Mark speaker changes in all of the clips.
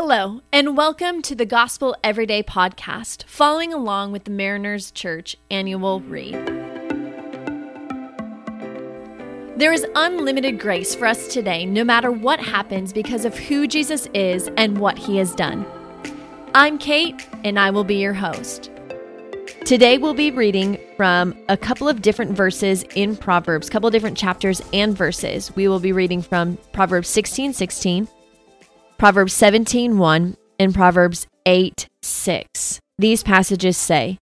Speaker 1: Hello, and welcome to the Gospel Everyday podcast, following along with the Mariners Church annual read. There is unlimited grace for us today, no matter what happens, because of who Jesus is and what he has done. I'm Kate, and I will be your host. Today we'll be reading from a couple of different verses in Proverbs, a couple different chapters and verses. We will be reading from Proverbs 16 16, Proverbs 17 1, and Proverbs 8 6. These passages say,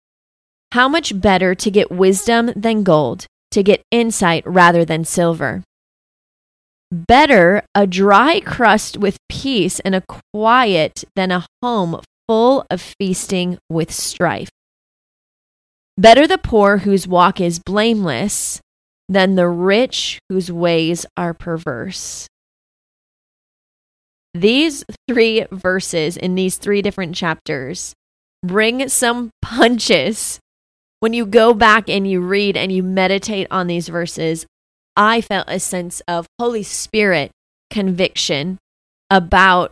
Speaker 1: How much better to get wisdom than gold, to get insight rather than silver. Better a dry crust with peace and a quiet than a home full of feasting with strife. Better the poor whose walk is blameless than the rich whose ways are perverse. These three verses in these three different chapters bring some punches. When you go back and you read and you meditate on these verses, I felt a sense of Holy Spirit conviction about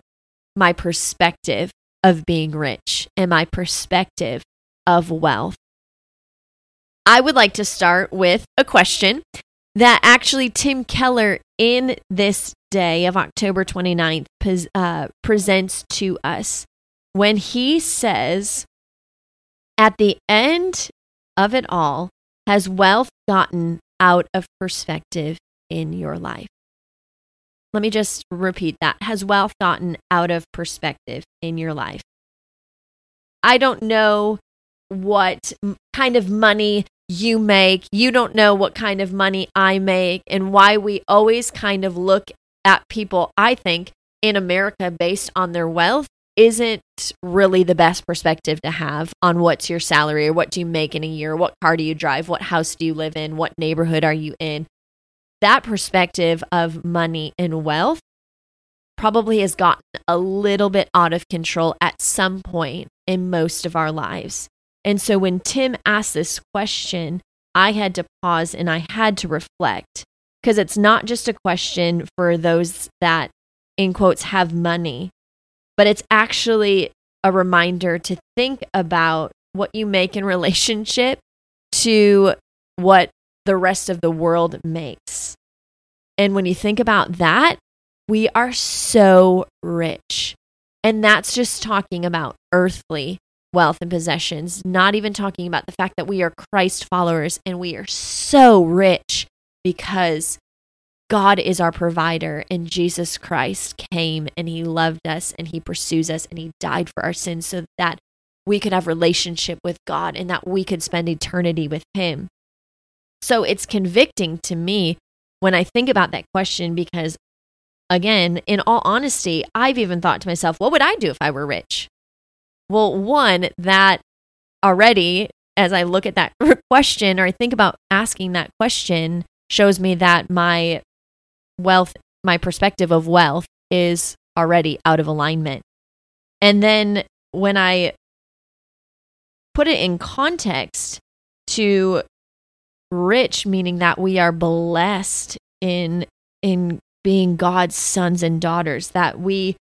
Speaker 1: my perspective of being rich and my perspective of wealth. I would like to start with a question that actually Tim Keller in this day of October 29th uh, presents to us when he says, At the end of it all, has wealth gotten out of perspective in your life? Let me just repeat that. Has wealth gotten out of perspective in your life? I don't know what kind of money you make. You don't know what kind of money I make and why we always kind of look at people, I think, in America based on their wealth isn't really the best perspective to have on what's your salary or what do you make in a year, what car do you drive, what house do you live in, what neighborhood are you in. That perspective of money and wealth probably has gotten a little bit out of control at some point in most of our lives. And so when Tim asked this question, I had to pause and I had to reflect because it's not just a question for those that, in quotes, have money, but it's actually a reminder to think about what you make in relationship to what the rest of the world makes. And when you think about that, we are so rich. And that's just talking about earthly wealth and possessions, not even talking about the fact that we are Christ followers and we are so rich because God is our provider and Jesus Christ came and he loved us and he pursues us and he died for our sins so that we could have relationship with God and that we could spend eternity with him. So it's convicting to me when I think about that question because again, in all honesty, I've even thought to myself, what would I do if I were rich? Well, one, that already, as I look at that question or I think about asking that question, shows me that my wealth, my perspective of wealth is already out of alignment. And then when I put it in context to rich meaning that we are blessed in in being God's sons and daughters that we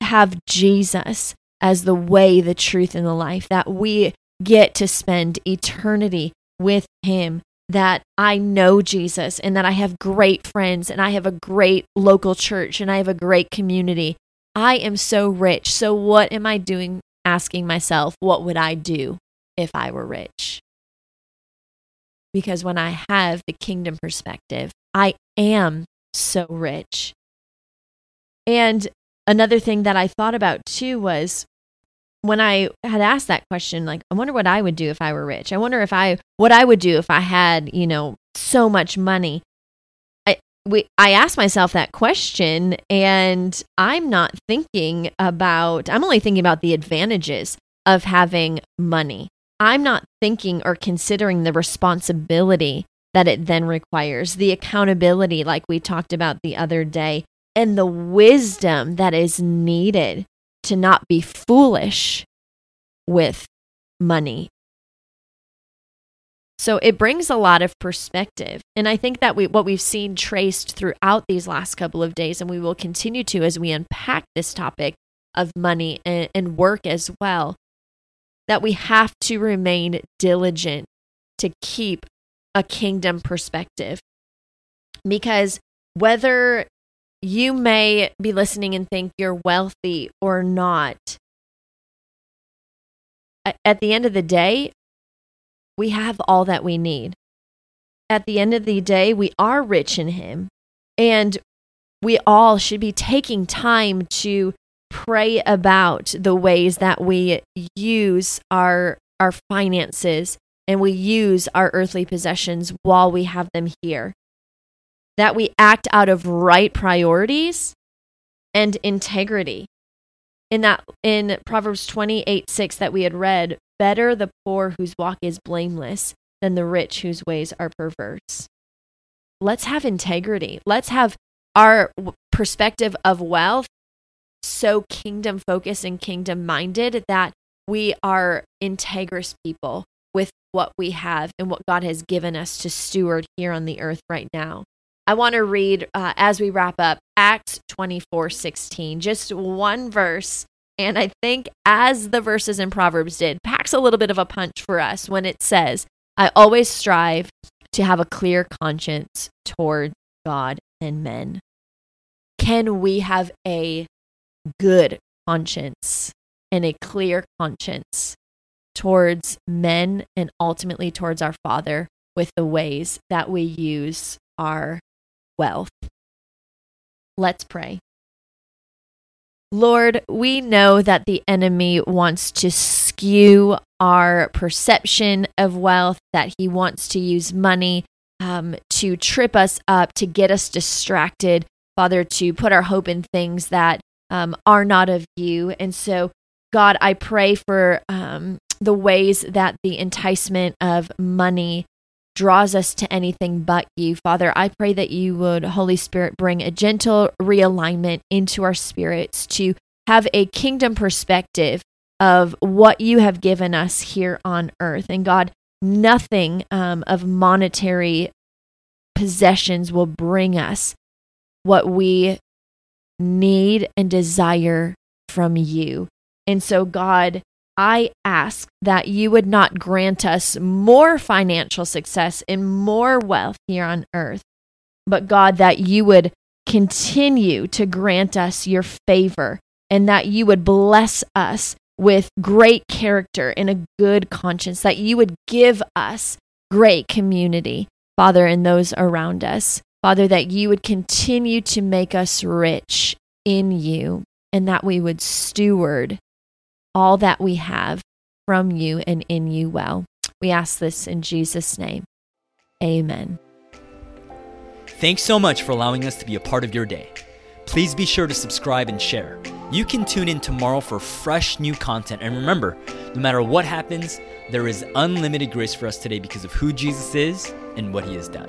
Speaker 1: have Jesus as the way, the truth, and the life, that we get to spend eternity with Him, that I know Jesus and that I have great friends and I have a great local church and I have a great community. I am so rich. So, what am I doing? Asking myself, what would I do if I were rich? Because when I have the kingdom perspective, I am so rich. And another thing that I thought about too was when I had asked that question, like, I wonder what I would do if I were rich. I wonder if I, what I would do if I had, you know, so much money. I, we, I asked myself that question and I'm not thinking about, I'm only thinking about the advantages of having money. I'm not thinking or considering the responsibility that it then requires, the accountability, like we talked about the other day, and the wisdom that is needed to not be foolish with money. So it brings a lot of perspective. And I think that we, what we've seen traced throughout these last couple of days, and we will continue to as we unpack this topic of money and, and work as well, that we have to remain diligent to keep a kingdom perspective. Because whether you may be listening and think you're wealthy or not, at the end of the day, we have all that we need. At the end of the day, we are rich in Him. And we all should be taking time to pray about the ways that we use our our finances and we use our earthly possessions while we have them here. That we act out of right priorities and integrity. In that in Proverbs 28 6 that we had read, better the poor whose walk is blameless than the rich whose ways are perverse. Let's have integrity. Let's have our perspective of wealth so kingdom focused and kingdom minded that we are integrous people with what we have and what God has given us to steward here on the earth right now. I want to read uh, as we wrap up Acts 24 16, just one verse. And I think, as the verses in Proverbs did, packs a little bit of a punch for us when it says, I always strive to have a clear conscience toward God and men. Can we have a good conscience and a clear conscience towards men and ultimately towards our Father with the ways that we use our wealth. Let's pray. Lord, we know that the enemy wants to skew our perception of wealth, that he wants to use money um, to trip us up, to get us distracted, Father, to put our hope in things that um, are not of you. And so, God, I pray for um, the ways that the enticement of money draws us to anything but you. Father, I pray that you would, Holy Spirit, bring a gentle realignment into our spirits to have a kingdom perspective of what you have given us here on earth. And God, nothing um, of monetary possessions will bring us what we need and desire from you. And so, God, I ask that you would not grant us more financial success and more wealth here on earth, but God, that you would continue to grant us your favor and that you would bless us with great character and a good conscience, that you would give us great community, Father, and those around us. Father, that you would continue to make us rich in you and that we would steward all that we have from you and in you well. We ask this in Jesus' name. Amen.
Speaker 2: Thanks so much for allowing us to be a part of your day. Please be sure to subscribe and share. You can tune in tomorrow for fresh new content. And remember, no matter what happens, there is unlimited grace for us today because of who Jesus is and what he has done.